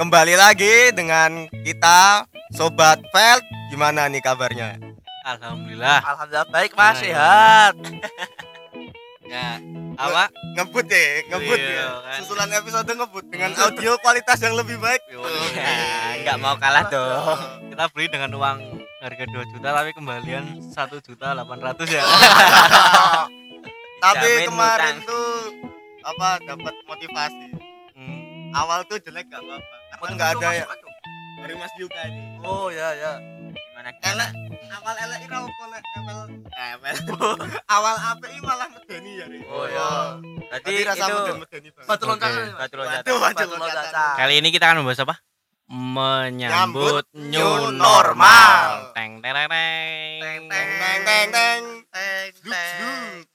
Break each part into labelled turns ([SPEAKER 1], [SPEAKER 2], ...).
[SPEAKER 1] Kembali lagi dengan kita Sobat Felt. Gimana nih kabarnya?
[SPEAKER 2] Alhamdulillah.
[SPEAKER 3] Alhamdulillah baik Mas
[SPEAKER 2] Nah,
[SPEAKER 3] sehat.
[SPEAKER 2] Ya, apa?
[SPEAKER 1] Ngebut ya, ngebut
[SPEAKER 2] Iya,
[SPEAKER 1] ya.
[SPEAKER 2] kan.
[SPEAKER 1] Susulan episode ngebut dengan audio kualitas yang lebih baik.
[SPEAKER 2] Ya, nggak mau kalah dong. Kita beli dengan uang harga 2 juta tapi kembalian 1 juta 800 ya.
[SPEAKER 1] Tapi
[SPEAKER 3] Jamin
[SPEAKER 1] kemarin tuh apa dapat motivasi.
[SPEAKER 2] Hmm.
[SPEAKER 1] Awal tuh jelek gak apa-apa. Karena nggak ada ya dari Mas Yuka ini.
[SPEAKER 3] Oh ya ya.
[SPEAKER 2] Gimana
[SPEAKER 1] Elek awal elek ira opo nek epel epel. awal API malah medeni ya.
[SPEAKER 3] Oh, ya.
[SPEAKER 1] Berarti rasa banget.
[SPEAKER 3] Batu loncatan.
[SPEAKER 2] Oke.
[SPEAKER 3] Batu
[SPEAKER 1] Batu, batu loncatan.
[SPEAKER 2] Kali ini kita akan membahas apa? Menyambut
[SPEAKER 1] Nyambut
[SPEAKER 2] new normal. Teng.
[SPEAKER 3] Teng,
[SPEAKER 1] Teng teng teng teng.
[SPEAKER 3] Teng
[SPEAKER 1] zduk.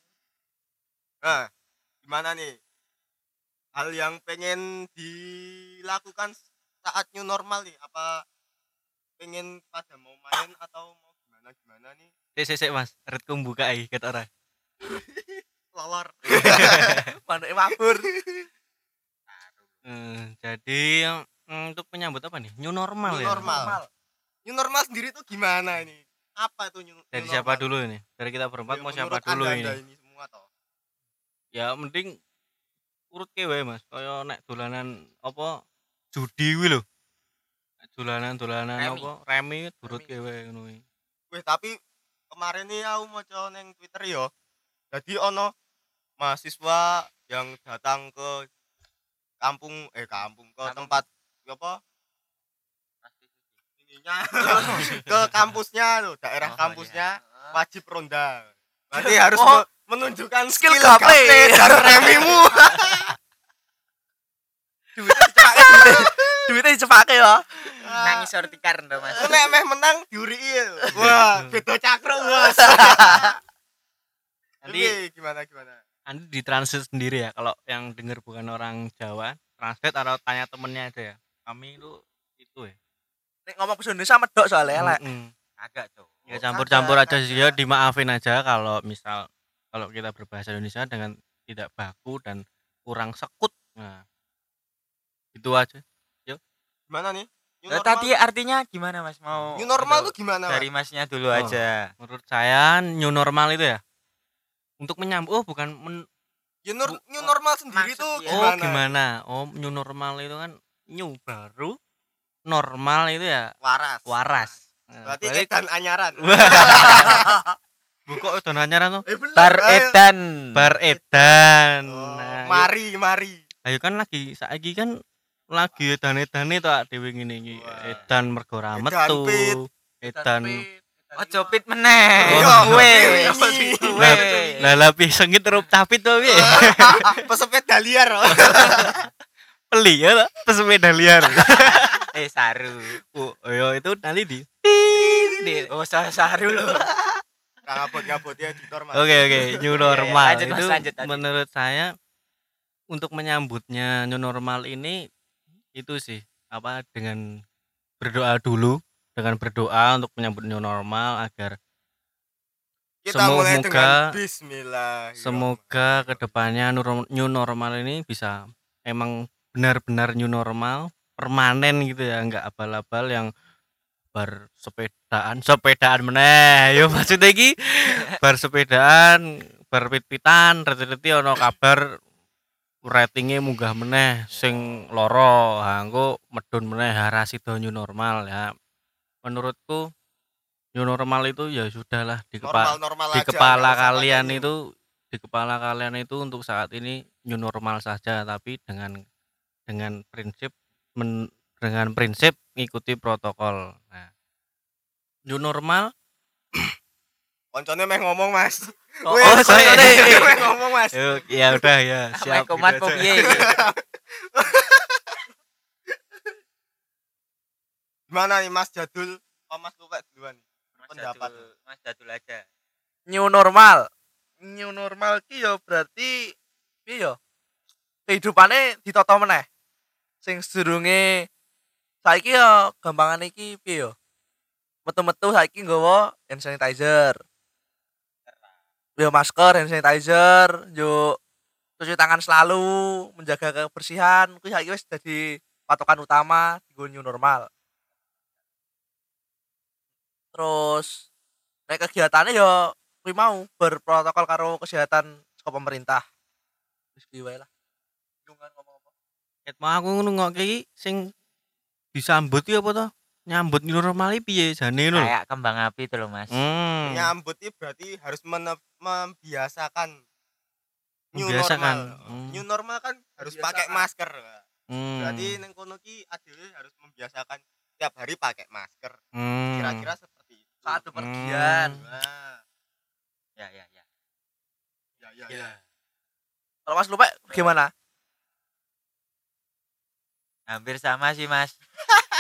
[SPEAKER 1] Nah, gimana nih? Hal yang pengen dilakukan saat new normal nih, apa pengen pada mau main atau mau gimana gimana nih?
[SPEAKER 2] Sik sik Mas, redku buka iki ket ora.
[SPEAKER 1] Lawar.
[SPEAKER 3] Manuk mabur.
[SPEAKER 2] Hmm, jadi mm, untuk menyambut apa nih? New normal
[SPEAKER 1] New
[SPEAKER 2] ya.
[SPEAKER 1] normal. New normal sendiri tuh gimana ini? Apa tuh new,
[SPEAKER 2] Dari
[SPEAKER 1] new
[SPEAKER 2] siapa
[SPEAKER 1] normal?
[SPEAKER 2] dulu ini? Dari kita berempat
[SPEAKER 1] Ya,
[SPEAKER 2] mau siapa dulu ini?
[SPEAKER 1] ini semua toh.
[SPEAKER 2] Ya mending urut ke wae Mas. Kaya nek dolanan apa judi kuwi lho. Dolanan-dolanan
[SPEAKER 3] Remi.
[SPEAKER 2] apa remi urut
[SPEAKER 3] Remi.
[SPEAKER 2] ke wae ngono kuwi.
[SPEAKER 1] Wih, tapi kemarin nih aku mau neng Twitter yo. Jadi ono mahasiswa yang datang ke kampung eh kampung ke
[SPEAKER 3] Kampung.
[SPEAKER 1] tempat apa ininya ke kampusnya loh daerah
[SPEAKER 2] Oh,
[SPEAKER 1] kampusnya wajib ronda berarti harus
[SPEAKER 3] Oh.
[SPEAKER 1] me- menunjukkan
[SPEAKER 3] Skill gaple
[SPEAKER 1] dan remimu
[SPEAKER 3] Duitnya dicepake ya.
[SPEAKER 4] nangis hortikar ndo mas
[SPEAKER 1] nek meh menang diuri wah beda cakro bos
[SPEAKER 2] Nanti
[SPEAKER 1] gimana gimana
[SPEAKER 2] nanti ditranslate sendiri ya kalau yang denger bukan orang Jawa, translate atau tanya temennya aja ya. Kami itu itu ya.
[SPEAKER 3] Nek ngomong bahasa Indonesia medok soalnya elek.
[SPEAKER 2] Mm-mm.
[SPEAKER 4] agak tuh
[SPEAKER 2] Ya campur-campur aja sih ya dimaafin aja kalau misal kalau kita berbahasa Indonesia dengan tidak baku dan kurang sekut. Nah. Itu aja.
[SPEAKER 1] gimana nih New normal-
[SPEAKER 4] tadi artinya gimana mas mau
[SPEAKER 1] new normal
[SPEAKER 4] itu,
[SPEAKER 1] tuh gimana
[SPEAKER 4] dari
[SPEAKER 1] Mas?
[SPEAKER 4] masnya dulu
[SPEAKER 2] Oh.
[SPEAKER 4] aja
[SPEAKER 2] Menurut saya new normal itu ya untuk menyambut oh bukan men-
[SPEAKER 1] Ya, nur-
[SPEAKER 4] Bu-
[SPEAKER 1] new
[SPEAKER 4] oh,
[SPEAKER 1] normal sendiri tuh
[SPEAKER 2] oh
[SPEAKER 1] gimana?
[SPEAKER 2] gimana? Oh new normal itu kan new baru normal itu ya
[SPEAKER 1] Waras.
[SPEAKER 2] waras. Nah,
[SPEAKER 1] Berarti
[SPEAKER 2] berarti-
[SPEAKER 1] edan anyaran.
[SPEAKER 2] Bu, kok udah nanyaran tuh
[SPEAKER 1] Eh,
[SPEAKER 4] bar edan
[SPEAKER 2] bar edan.
[SPEAKER 1] Oh,
[SPEAKER 2] Nah,
[SPEAKER 1] mari, mari.
[SPEAKER 2] Ayo kan lagi saiki kan lagi edan-edane to ak dhewe ngene iki.
[SPEAKER 1] Wah.
[SPEAKER 2] Edan mergo ra
[SPEAKER 1] Edan
[SPEAKER 2] metu. Edan.
[SPEAKER 4] ojo pit meneh
[SPEAKER 1] Iya,
[SPEAKER 4] gue
[SPEAKER 1] ini.
[SPEAKER 4] gue
[SPEAKER 2] Lah lah pi sengit terup capit to piye?
[SPEAKER 1] Pesepeda liar. oh.
[SPEAKER 2] Peli ya to, pesepeda liar.
[SPEAKER 4] eh saru
[SPEAKER 2] Oh, yo itu nanti di di
[SPEAKER 4] oh saru loh
[SPEAKER 1] Ngabot-ngabot ya editor Mas.
[SPEAKER 2] Oke oke, new
[SPEAKER 4] Iya, iya,
[SPEAKER 2] normal itu
[SPEAKER 4] lanjut, lanjut.
[SPEAKER 2] menurut saya untuk menyambutnya new normal ini itu sih apa dengan berdoa dulu dengan berdoa untuk menyambut new normal agar
[SPEAKER 1] Kita mulai
[SPEAKER 2] semoga
[SPEAKER 1] dengan bismillah.
[SPEAKER 2] semoga ke depannya new normal ini bisa emang benar-benar new normal permanen gitu ya nggak abal-abal yang bersepedaan sepedaan meneh yo maksudnya iki bersepedaan berpit-pitan reti-reti ono kabar ratingnya munggah meneh sing loro. Ha engko medun meneh harasi do new normal ya. Menurutku new normal itu ya sudahlah di kepala
[SPEAKER 1] normal-normal
[SPEAKER 2] di
[SPEAKER 1] aja,
[SPEAKER 2] kepala kalian itu di kepala kalian itu untuk saat ini new normal saja tapi dengan dengan prinsip men- dengan prinsip ngikuti protokol. Nah, new normal
[SPEAKER 1] Koncone meh ngomong Mas.
[SPEAKER 2] Oh,
[SPEAKER 1] Weh,
[SPEAKER 2] oh, sorry.
[SPEAKER 1] meh ngomong Mas.
[SPEAKER 2] Yuk, ya udah ya siap. Gitu aja.
[SPEAKER 4] piye
[SPEAKER 1] Gimana nih Mas Jadul? Oh Mas Luwek duluan.
[SPEAKER 4] Mas
[SPEAKER 1] Pendapat.
[SPEAKER 4] Jadul, Mas Jadul aja
[SPEAKER 3] New normal. New normal ki ya berarti piye ya? Kehidupane ditata meneh. Sing sedurunge saiki ya gampangan iki piye ya? Metu-metu saiki nggawa hand sanitizer. Yo masker, hand sanitizer, yo cuci tangan selalu, menjaga kebersihan. Kuwi saiki wis dadi patokan utama di new normal terus nek kegiatannya yo kuwi mau berprotokol karo kesehatan saka pemerintah wis wae lah ngomong apa
[SPEAKER 2] Ket aku ngrungokke iki sing disambut iki apa? Nyambut new normal iki piye jane lho.
[SPEAKER 4] Kayak kembang api itu loh mas.
[SPEAKER 2] Hmm.
[SPEAKER 1] nyambut itu berarti harus membiasakan new
[SPEAKER 2] Membiasakan.
[SPEAKER 1] normal
[SPEAKER 2] Hmm.
[SPEAKER 1] new normal kan harus pakai masker
[SPEAKER 2] Hmm.
[SPEAKER 1] berarti neng kono ki adewe harus membiasakan tiap hari pakai masker
[SPEAKER 2] Hmm.
[SPEAKER 1] kira-kira seperti itu
[SPEAKER 3] saat bepergian
[SPEAKER 1] Nah,
[SPEAKER 4] Ya ya ya.
[SPEAKER 1] ya ya, ya.
[SPEAKER 3] kalau mas lupa gimana
[SPEAKER 4] Hampir sama sih mas.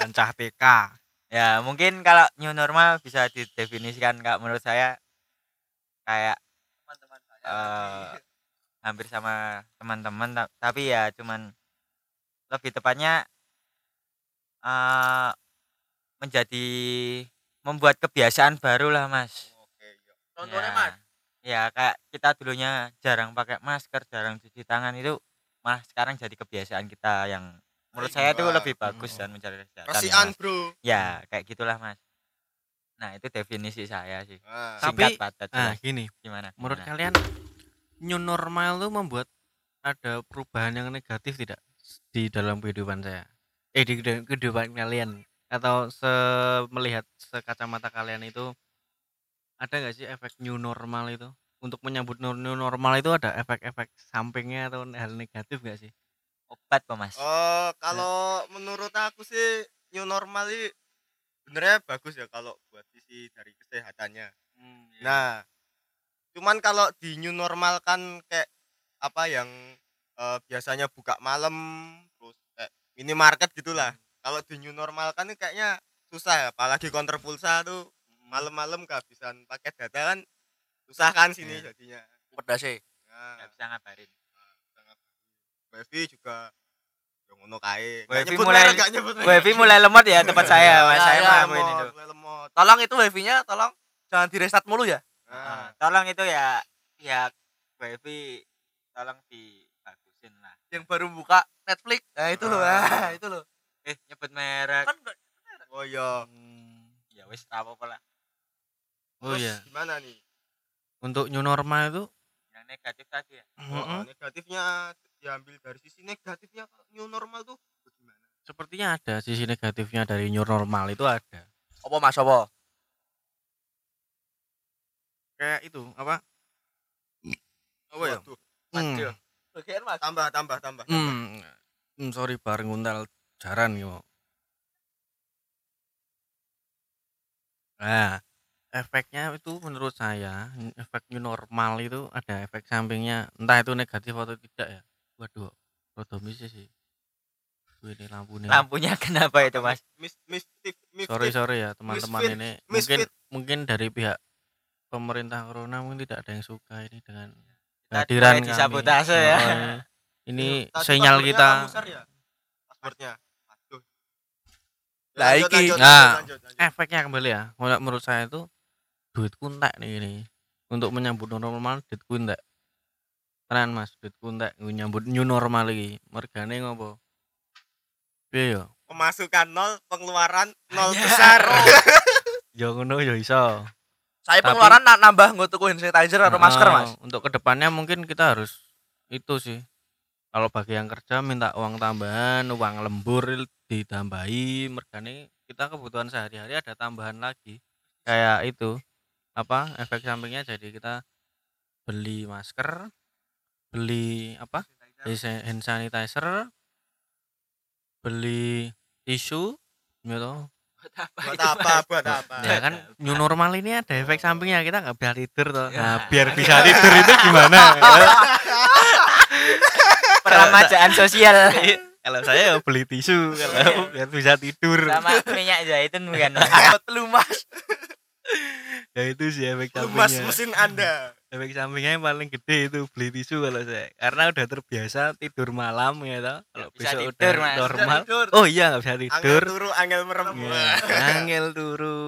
[SPEAKER 2] Kancah TK.
[SPEAKER 4] Ya mungkin kalau new normal bisa didefinisikan kak menurut saya kayak
[SPEAKER 3] teman-teman saya
[SPEAKER 4] Eh, hampir sama teman-teman ta- tapi ya cuman lebih tepatnya eh menjadi membuat kebiasaan baru lah mas
[SPEAKER 1] oke ya.
[SPEAKER 3] contohnya
[SPEAKER 4] ya,
[SPEAKER 3] mas
[SPEAKER 4] ya kayak kita dulunya jarang pakai masker jarang cuci tangan itu malah sekarang jadi kebiasaan kita yang menurut saya itu lebih bagus dan mencari kesehatan ya,
[SPEAKER 1] kasihan
[SPEAKER 4] Mas.
[SPEAKER 1] bro
[SPEAKER 4] ya kayak gitulah mas nah itu definisi saya sih
[SPEAKER 2] Tapi-
[SPEAKER 4] singkat padat
[SPEAKER 2] Ah, gini.
[SPEAKER 4] gimana
[SPEAKER 2] Menurut
[SPEAKER 4] gimana?
[SPEAKER 2] kalian new normal itu membuat ada perubahan yang negatif tidak di dalam kehidupan saya? Eh di kehidupan- kalian atau se melihat sekacamata kalian itu ada nggak sih efek new normal itu? Untuk menyambut new new normal itu ada efek-efek sampingnya atau hal negatif nggak sih?
[SPEAKER 4] Obat kok mas
[SPEAKER 1] oh kalau menurut aku sih new normal ini sebenarnya bagus ya kalau buat sisi dari kesehatannya
[SPEAKER 2] Hmm, iya.
[SPEAKER 1] Nah, cuman kalau di new normal kan kayak apa yang eh, biasanya buka malam terus kayak minimarket gitulah. Kalau di new normal kan ini kayaknya susah ya, apalagi counter pulsa tuh malam-malam kehabisan paket data kan susah kan sini
[SPEAKER 4] Iya.
[SPEAKER 1] jadinya.
[SPEAKER 3] pedas sih
[SPEAKER 1] Nah,
[SPEAKER 4] nggak bisa ngabarin
[SPEAKER 1] wifi juga yang ngono kae. Nyebut
[SPEAKER 4] mulai-
[SPEAKER 1] nyebut
[SPEAKER 4] wifi mulai lemot ya tempat saya mas.
[SPEAKER 3] Ya,
[SPEAKER 4] saya
[SPEAKER 3] ya,
[SPEAKER 4] ngelakuin
[SPEAKER 1] lemot,
[SPEAKER 4] itu
[SPEAKER 1] mulai lemot.
[SPEAKER 3] tolong itu wifi-nya tolong jangan di restart mulu ya.
[SPEAKER 1] Nah,
[SPEAKER 4] Ah, tolong itu ya ya wifi tolong dibagusin lah.
[SPEAKER 3] Yang baru buka Netflix. Nah itu loh
[SPEAKER 1] Ah.
[SPEAKER 3] ah, itu loh.
[SPEAKER 4] Eh nyebut merek.
[SPEAKER 3] Kan nggak-
[SPEAKER 1] oh iya.
[SPEAKER 2] Hmm,
[SPEAKER 4] ya wis tak apa lah.
[SPEAKER 2] Oh
[SPEAKER 1] Terus
[SPEAKER 2] iya.
[SPEAKER 1] Gimana nih?
[SPEAKER 2] Untuk new normal itu?
[SPEAKER 4] Yang negatif tadi ya?
[SPEAKER 1] Oh,
[SPEAKER 2] mm-mm,
[SPEAKER 1] negatifnya diambil dari sisi negatifnya kalau new normal tuh bagaimana?
[SPEAKER 2] sepertinya ada sisi negatifnya dari new normal itu ada.
[SPEAKER 3] apa mas apa
[SPEAKER 2] Kayak itu apa?
[SPEAKER 1] Oh ya.
[SPEAKER 2] Hmm.
[SPEAKER 1] Waduh.
[SPEAKER 3] bagian mas
[SPEAKER 1] Tambah tambah tambah. tambah.
[SPEAKER 2] Hmm, hmm, sorry bareng nguntal jaran yo. Nah, efeknya itu menurut saya efek new normal itu ada efek sampingnya entah itu negatif atau tidak ya. Waduh, rada misis sih. Ini lampu nih.
[SPEAKER 4] lampunya kenapa itu mas
[SPEAKER 1] Mis mistif mistif.
[SPEAKER 2] Sorry sorry ya teman-teman ini
[SPEAKER 1] misfit.
[SPEAKER 2] mungkin mungkin dari pihak pemerintah corona mungkin tidak ada yang suka ini dengan kehadiran kami.
[SPEAKER 4] disabotase ya.
[SPEAKER 2] Ini
[SPEAKER 1] Tadi
[SPEAKER 2] sinyal kita
[SPEAKER 1] ya? Passwordnya. Aduh.
[SPEAKER 3] Lah, iki.
[SPEAKER 2] Nah. efeknya kembali ya menurut saya itu duit kuntek nih ini untuk menyambut normal duit kuntek keren mas. Duit kuntek nyambut new normal lagi mergane ngopo? Iya yo?
[SPEAKER 1] Pemasukan nol, pengeluaran nol
[SPEAKER 4] Ya.
[SPEAKER 1] besar.
[SPEAKER 2] yo ngono yo iso.
[SPEAKER 3] Saya
[SPEAKER 2] Tapi-
[SPEAKER 3] pengeluaran na- nambah nggak tuh hand sanitizer atau masker mas.
[SPEAKER 2] untuk ke depannya mungkin kita harus itu sih. Kalau bagi yang kerja minta uang tambahan uang lembur ditambahi. Mergane kita kebutuhan sehari-hari ada tambahan lagi. Kayak itu. Apa efek sampingnya jadi kita beli masker beli apa Hand- hand sanitizer beli tisu gitu
[SPEAKER 1] buat apa? Buat apa?
[SPEAKER 2] ya kan new normal ini ada efek sampingnya kita nggak bisa tidur toh.
[SPEAKER 4] Ya.
[SPEAKER 2] nah biar bisa tidur itu gimana?
[SPEAKER 4] Peramajaan sosial.
[SPEAKER 2] Kalau saya ya beli tisu kalau biar bisa tidur.
[SPEAKER 4] Sama minyak zaitun bukan?
[SPEAKER 3] Buat lu mas
[SPEAKER 2] ya itu sih efek
[SPEAKER 1] Lumas
[SPEAKER 2] sampingnya.
[SPEAKER 1] mesin Anda.
[SPEAKER 2] efek sampingnya yang paling gede itu beli tisu kalau saya. Karena udah terbiasa tidur malam ya toh. Kalau
[SPEAKER 4] bisa
[SPEAKER 2] besok
[SPEAKER 4] tidur,
[SPEAKER 2] udah
[SPEAKER 4] Mas.
[SPEAKER 2] normal.
[SPEAKER 3] tidur.
[SPEAKER 2] oh iya nggak bisa
[SPEAKER 1] Angel
[SPEAKER 2] tidur
[SPEAKER 1] turu, angel merem.
[SPEAKER 2] Ya, angel turu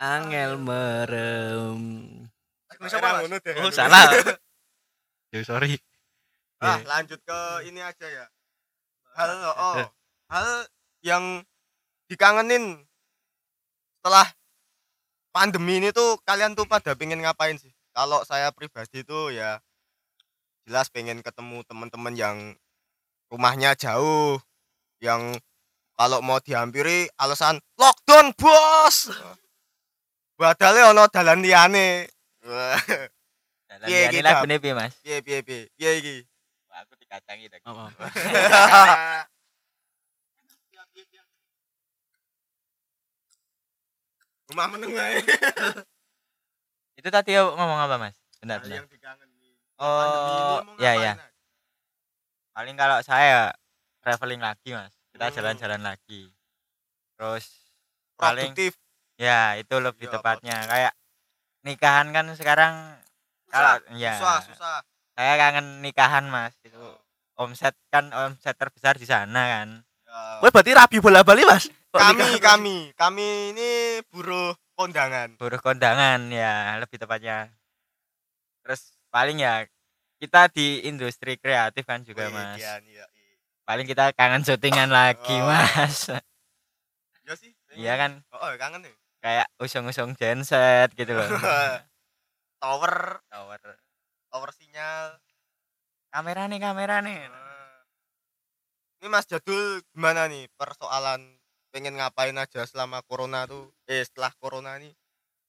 [SPEAKER 2] angel merem. Oh salah. Ya sorry.
[SPEAKER 1] Ah,
[SPEAKER 2] Ya.
[SPEAKER 1] lanjut ke ini aja ya. hal oh, hal yang dikangenin setelah pandemi ini tuh kalian tuh pada pengen ngapain sih? Kalau saya pribadi tuh ya jelas pengen ketemu teman-teman yang rumahnya jauh yang kalau mau dihampiri alasan lockdown bos! Padahal ono dalan liyane. Iki,
[SPEAKER 4] lagu
[SPEAKER 1] Dam?
[SPEAKER 4] nih piye mas?
[SPEAKER 1] Piye piye piye? Piye iki?
[SPEAKER 4] Aku dikacangi tadi
[SPEAKER 2] Oh, oh.
[SPEAKER 1] rumah meneng wae.
[SPEAKER 4] Itu tadi ngomong apa mas? Benar benar
[SPEAKER 1] yang dikangenin
[SPEAKER 4] Oh, iya.
[SPEAKER 1] aja?
[SPEAKER 4] paling kalau saya traveling lagi mas. Kita
[SPEAKER 1] Hmm.
[SPEAKER 4] jalan-jalan lagi. Terus paling
[SPEAKER 1] produktif.
[SPEAKER 4] Ya itu lebih
[SPEAKER 1] Iya,
[SPEAKER 4] tepatnya. kayak nikahan kan sekarang kalau
[SPEAKER 1] susah
[SPEAKER 4] ya
[SPEAKER 1] susah susah.
[SPEAKER 4] Saya kangen nikahan mas itu omset kan omset terbesar di sana kan
[SPEAKER 1] Ya.
[SPEAKER 3] Kowe berarti rabi bola bali mas
[SPEAKER 1] kami kami. Kami ini buruh kondangan.
[SPEAKER 4] Buruh kondangan ya lebih tepatnya. Terus paling ya kita di industri kreatif kan juga
[SPEAKER 1] Wih,
[SPEAKER 4] mas.
[SPEAKER 1] iya, iya, iya.
[SPEAKER 4] paling kita kangen syutingan lagi
[SPEAKER 1] Oh.
[SPEAKER 4] mas.
[SPEAKER 1] Iya sih
[SPEAKER 4] iya kan?
[SPEAKER 1] Oh, oh, kangen nih.
[SPEAKER 4] Kayak usung-usung genset gitu loh.
[SPEAKER 1] Tower.
[SPEAKER 4] Tower.
[SPEAKER 1] Tower sinyal.
[SPEAKER 4] Kamera nih kamera nih.
[SPEAKER 1] Nah. Ini Mas Jadul gimana nih persoalan pengen ngapain aja selama corona tuh? Eh setelah corona nih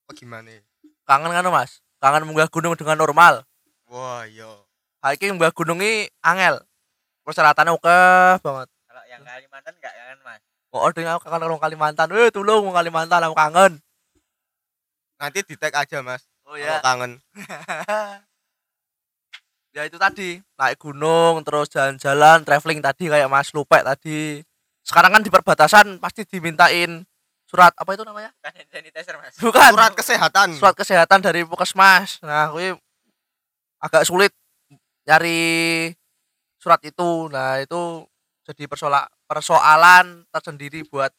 [SPEAKER 1] apa gimana
[SPEAKER 3] kangen kan mas? Kangen munggah gunung dengan normal.
[SPEAKER 1] Wah iya.
[SPEAKER 3] Iki munggah gunung ini angel. Persyaratannya oke banget.
[SPEAKER 4] Kalau yang Kalimantan enggak kan mas?
[SPEAKER 3] Oh, dengan aku kangen orang Kalimantan. Eh, tolong mau Kalimantan aku kangen.
[SPEAKER 1] nanti di tag aja Mas
[SPEAKER 3] Oh
[SPEAKER 1] kalau kangen
[SPEAKER 3] ya itu tadi, naik gunung terus jalan-jalan, traveling tadi kayak Mas Lupek tadi. Sekarang kan di perbatasan pasti dimintain surat apa itu namanya?
[SPEAKER 4] sanitizer mas
[SPEAKER 3] Bukan.
[SPEAKER 1] surat kesehatan
[SPEAKER 3] surat kesehatan dari Puskesmas. Nah, gue agak sulit nyari surat itu. Nah, itu jadi persoalan persoalan tersendiri buat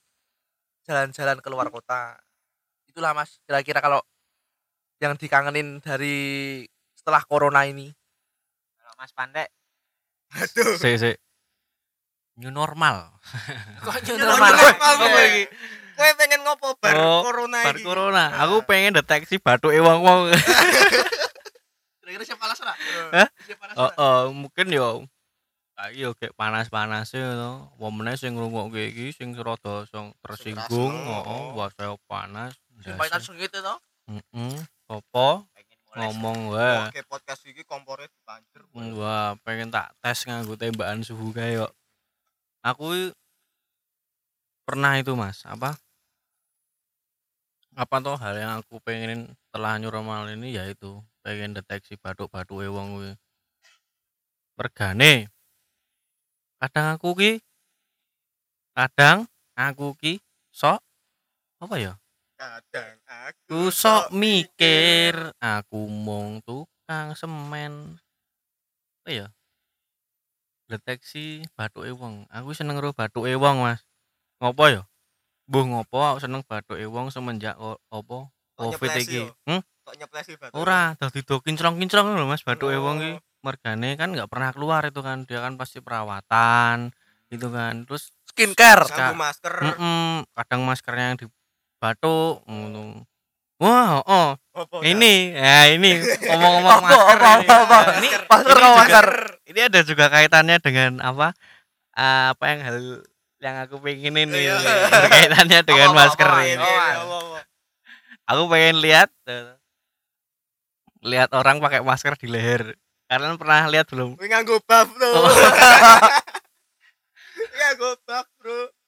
[SPEAKER 3] jalan-jalan keluar kota. Itulah Mas, kira-kira kalau yang dikangenin dari setelah corona ini.
[SPEAKER 4] Mas Pandai
[SPEAKER 1] aduh
[SPEAKER 2] Si, si. New normal.
[SPEAKER 3] Kok
[SPEAKER 1] New
[SPEAKER 3] normal?
[SPEAKER 1] Mas.
[SPEAKER 3] iki?
[SPEAKER 1] Kowe pengen ngopo bar
[SPEAKER 2] Oh,
[SPEAKER 1] corona
[SPEAKER 2] Bar
[SPEAKER 1] iki?
[SPEAKER 2] corona, aku pengen deteksi batu wong wong.
[SPEAKER 3] Kira-kira siapa panas ora?
[SPEAKER 2] Hah?
[SPEAKER 3] Siapa panas
[SPEAKER 2] Oh, oh, mungkin yo Saiki yo kayak panas-panas ngono. Wong meneh sing ngrungokke iki sing rada sing tersinggung, heeh,
[SPEAKER 1] oh.
[SPEAKER 2] wah saya panas.
[SPEAKER 3] Sing paitan sengit itu.
[SPEAKER 2] Heeh. Apa ngomong wae.
[SPEAKER 1] Oke podcast iki kompore dipancur
[SPEAKER 2] Wah, pengen tak tes nganggo tembakan suhu kae kok. Aku pernah itu, Mas. Apa? Apa tuh hal yang aku pengenin setelah new normal ini yaitu pengen deteksi batuk-batuk wong kuwi. Regane kadang aku ki kadang aku ki sok apa ya?
[SPEAKER 1] Kadang aku
[SPEAKER 2] Ku sok mikir aku mung tukang semen. Apa ya? Deteksi batuke wong. Aku seneng karo batuke wong, Mas. Ngopo ya? Mbuh ngopo aku seneng batuke wong semenjak o- apa
[SPEAKER 1] Kok
[SPEAKER 2] Covid iki.
[SPEAKER 1] yo?
[SPEAKER 2] Hmm?
[SPEAKER 1] kok nyeplesi batu
[SPEAKER 2] Ora, dadi do kinclong-kinclong lho Mas batuke wong iki.
[SPEAKER 1] Oh.
[SPEAKER 2] Mergane kan nggak pernah keluar itu kan. Dia kan pasti perawatan gitu kan. Terus
[SPEAKER 3] Skincare.
[SPEAKER 1] masker
[SPEAKER 2] mm kadang maskernya yang di batuk ngono. Wah, oh,
[SPEAKER 1] Apa,
[SPEAKER 2] ini ya ini ngomong-ngomong masker
[SPEAKER 3] apa, apa?
[SPEAKER 2] Nah, ini
[SPEAKER 3] Masker
[SPEAKER 2] ini
[SPEAKER 3] masker.
[SPEAKER 2] ini ada juga kaitannya dengan apa eh, apa yang hal yang aku pengen ini
[SPEAKER 1] Iya.
[SPEAKER 2] berkaitannya dengan masker
[SPEAKER 1] apa,
[SPEAKER 2] ini
[SPEAKER 3] Oh,
[SPEAKER 1] apa.
[SPEAKER 2] aku pengen lihat eh, lihat orang pakai masker di leher kalian pernah lihat belum
[SPEAKER 1] nganggo buff bro
[SPEAKER 2] Oh.
[SPEAKER 1] nganggo buff bro
[SPEAKER 2] Buff?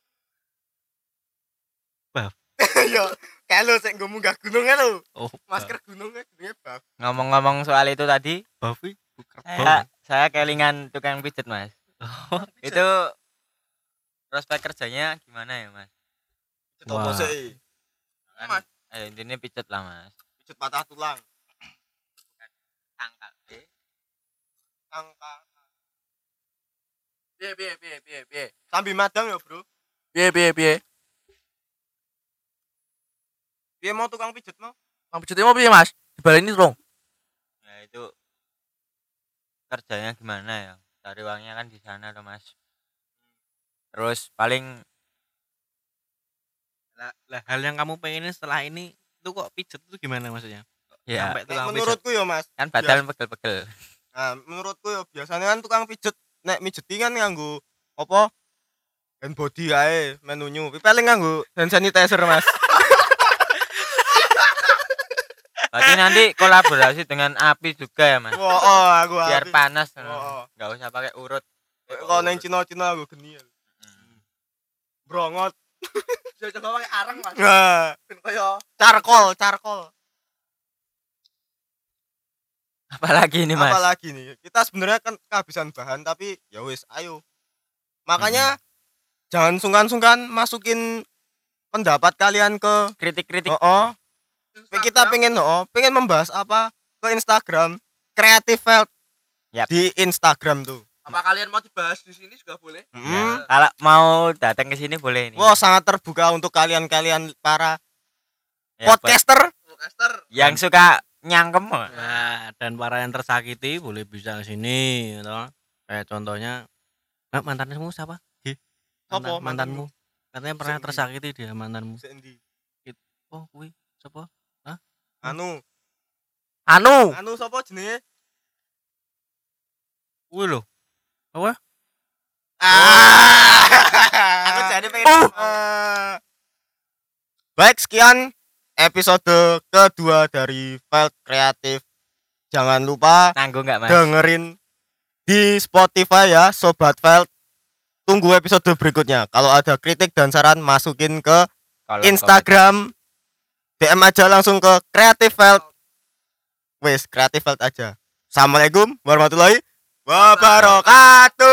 [SPEAKER 1] Yo kalau sik nggo munggah gunung kan lho
[SPEAKER 2] oh
[SPEAKER 1] masker gunungnya gunungnya buff
[SPEAKER 4] ngomong-ngomong soal itu tadi
[SPEAKER 2] Buffy
[SPEAKER 4] saya saya kelingan tukang pijet mas.
[SPEAKER 2] Oh,
[SPEAKER 4] itu prospek kerjanya gimana ya mas?
[SPEAKER 1] Coba
[SPEAKER 2] Wah.
[SPEAKER 1] sih Mas.
[SPEAKER 4] eh, intinya pijet lah mas.
[SPEAKER 1] Pijet patah tulang.
[SPEAKER 4] Tangkal. Eh.
[SPEAKER 1] angka
[SPEAKER 3] Piye piye piye piye piye.
[SPEAKER 1] sambil madang ya bro.
[SPEAKER 3] Piye piye piye.
[SPEAKER 1] Dia mau tukang pijet mau?
[SPEAKER 3] Mang pijetnya mau piye, Mas? Dibaleni dong.
[SPEAKER 4] ya itu kerjanya gimana ya? Cari uangnya kan di sana loh mas. Terus paling
[SPEAKER 2] lah, lah, hal yang kamu pengenin setelah ini itu kok pijet itu gimana maksudnya?
[SPEAKER 4] Ya
[SPEAKER 2] Sampai tukang pijet.
[SPEAKER 1] menurutku ya mas
[SPEAKER 4] kan badan pegel-pegel.
[SPEAKER 1] Nah, menurutku ya biasanya kan tukang pijet nek mijeti kan nganggo apa hand body ae menunya Tapi paling nganggo hand sanitizer mas
[SPEAKER 4] berarti nanti kolaborasi dengan api juga ya mas
[SPEAKER 1] wah oh, aku
[SPEAKER 4] biar
[SPEAKER 1] habis.
[SPEAKER 4] panas
[SPEAKER 1] Oh.
[SPEAKER 4] nggak usah pakai urut
[SPEAKER 1] kalau neng Cina Cina aku geni ya.
[SPEAKER 4] Hmm.
[SPEAKER 1] brongot
[SPEAKER 3] Bisa coba pakai areng mas.
[SPEAKER 1] nah
[SPEAKER 3] Ben kaya
[SPEAKER 1] charcoal charcoal
[SPEAKER 4] apalagi ini mas
[SPEAKER 1] apalagi nih kita sebenarnya kan kehabisan bahan tapi ya wis ayo makanya jangan sungkan-sungkan masukin pendapat kalian ke
[SPEAKER 4] kritik-kritik
[SPEAKER 1] oh, oh. Kita pengen oh pengen membahas apa ke Instagram? Creative Felt
[SPEAKER 4] Yap.
[SPEAKER 1] di Instagram tuh.
[SPEAKER 3] Apa kalian mau dibahas di sini juga boleh.
[SPEAKER 1] Hmm.
[SPEAKER 4] kalau mau datang ke sini boleh nih
[SPEAKER 1] Wah sangat terbuka untuk kalian-kalian para
[SPEAKER 4] Ya,
[SPEAKER 1] podcaster.
[SPEAKER 3] Podcaster.
[SPEAKER 4] Yang suka nyangkem.
[SPEAKER 2] Nah, dan para yang tersakiti boleh bisa ke sini gitu. kayak contohnya nah, mantanmu siapa? Mantan- mantanmu? katanya pernah
[SPEAKER 1] Sendi.
[SPEAKER 2] tersakiti dia mantanmu.
[SPEAKER 1] Sendi.
[SPEAKER 2] oh kuwi siapa
[SPEAKER 1] anu.
[SPEAKER 3] Anu.
[SPEAKER 1] Anu sopo jenenge?
[SPEAKER 2] Kuwi lho.
[SPEAKER 1] Aku
[SPEAKER 3] jadi pengen
[SPEAKER 1] Eh, baik sekian episode kedua dari Felt Kreatif. Jangan lupa
[SPEAKER 4] nanggung nggak mas?
[SPEAKER 1] dengerin di Spotify ya Sobat Felt. Tunggu episode berikutnya. Kalau ada kritik dan saran masukin ke
[SPEAKER 4] Kolom
[SPEAKER 1] Instagram DM aja langsung ke Creative Felt. Wes Creative Felt aja. Assalamualaikum warahmatullahi wabarakatuh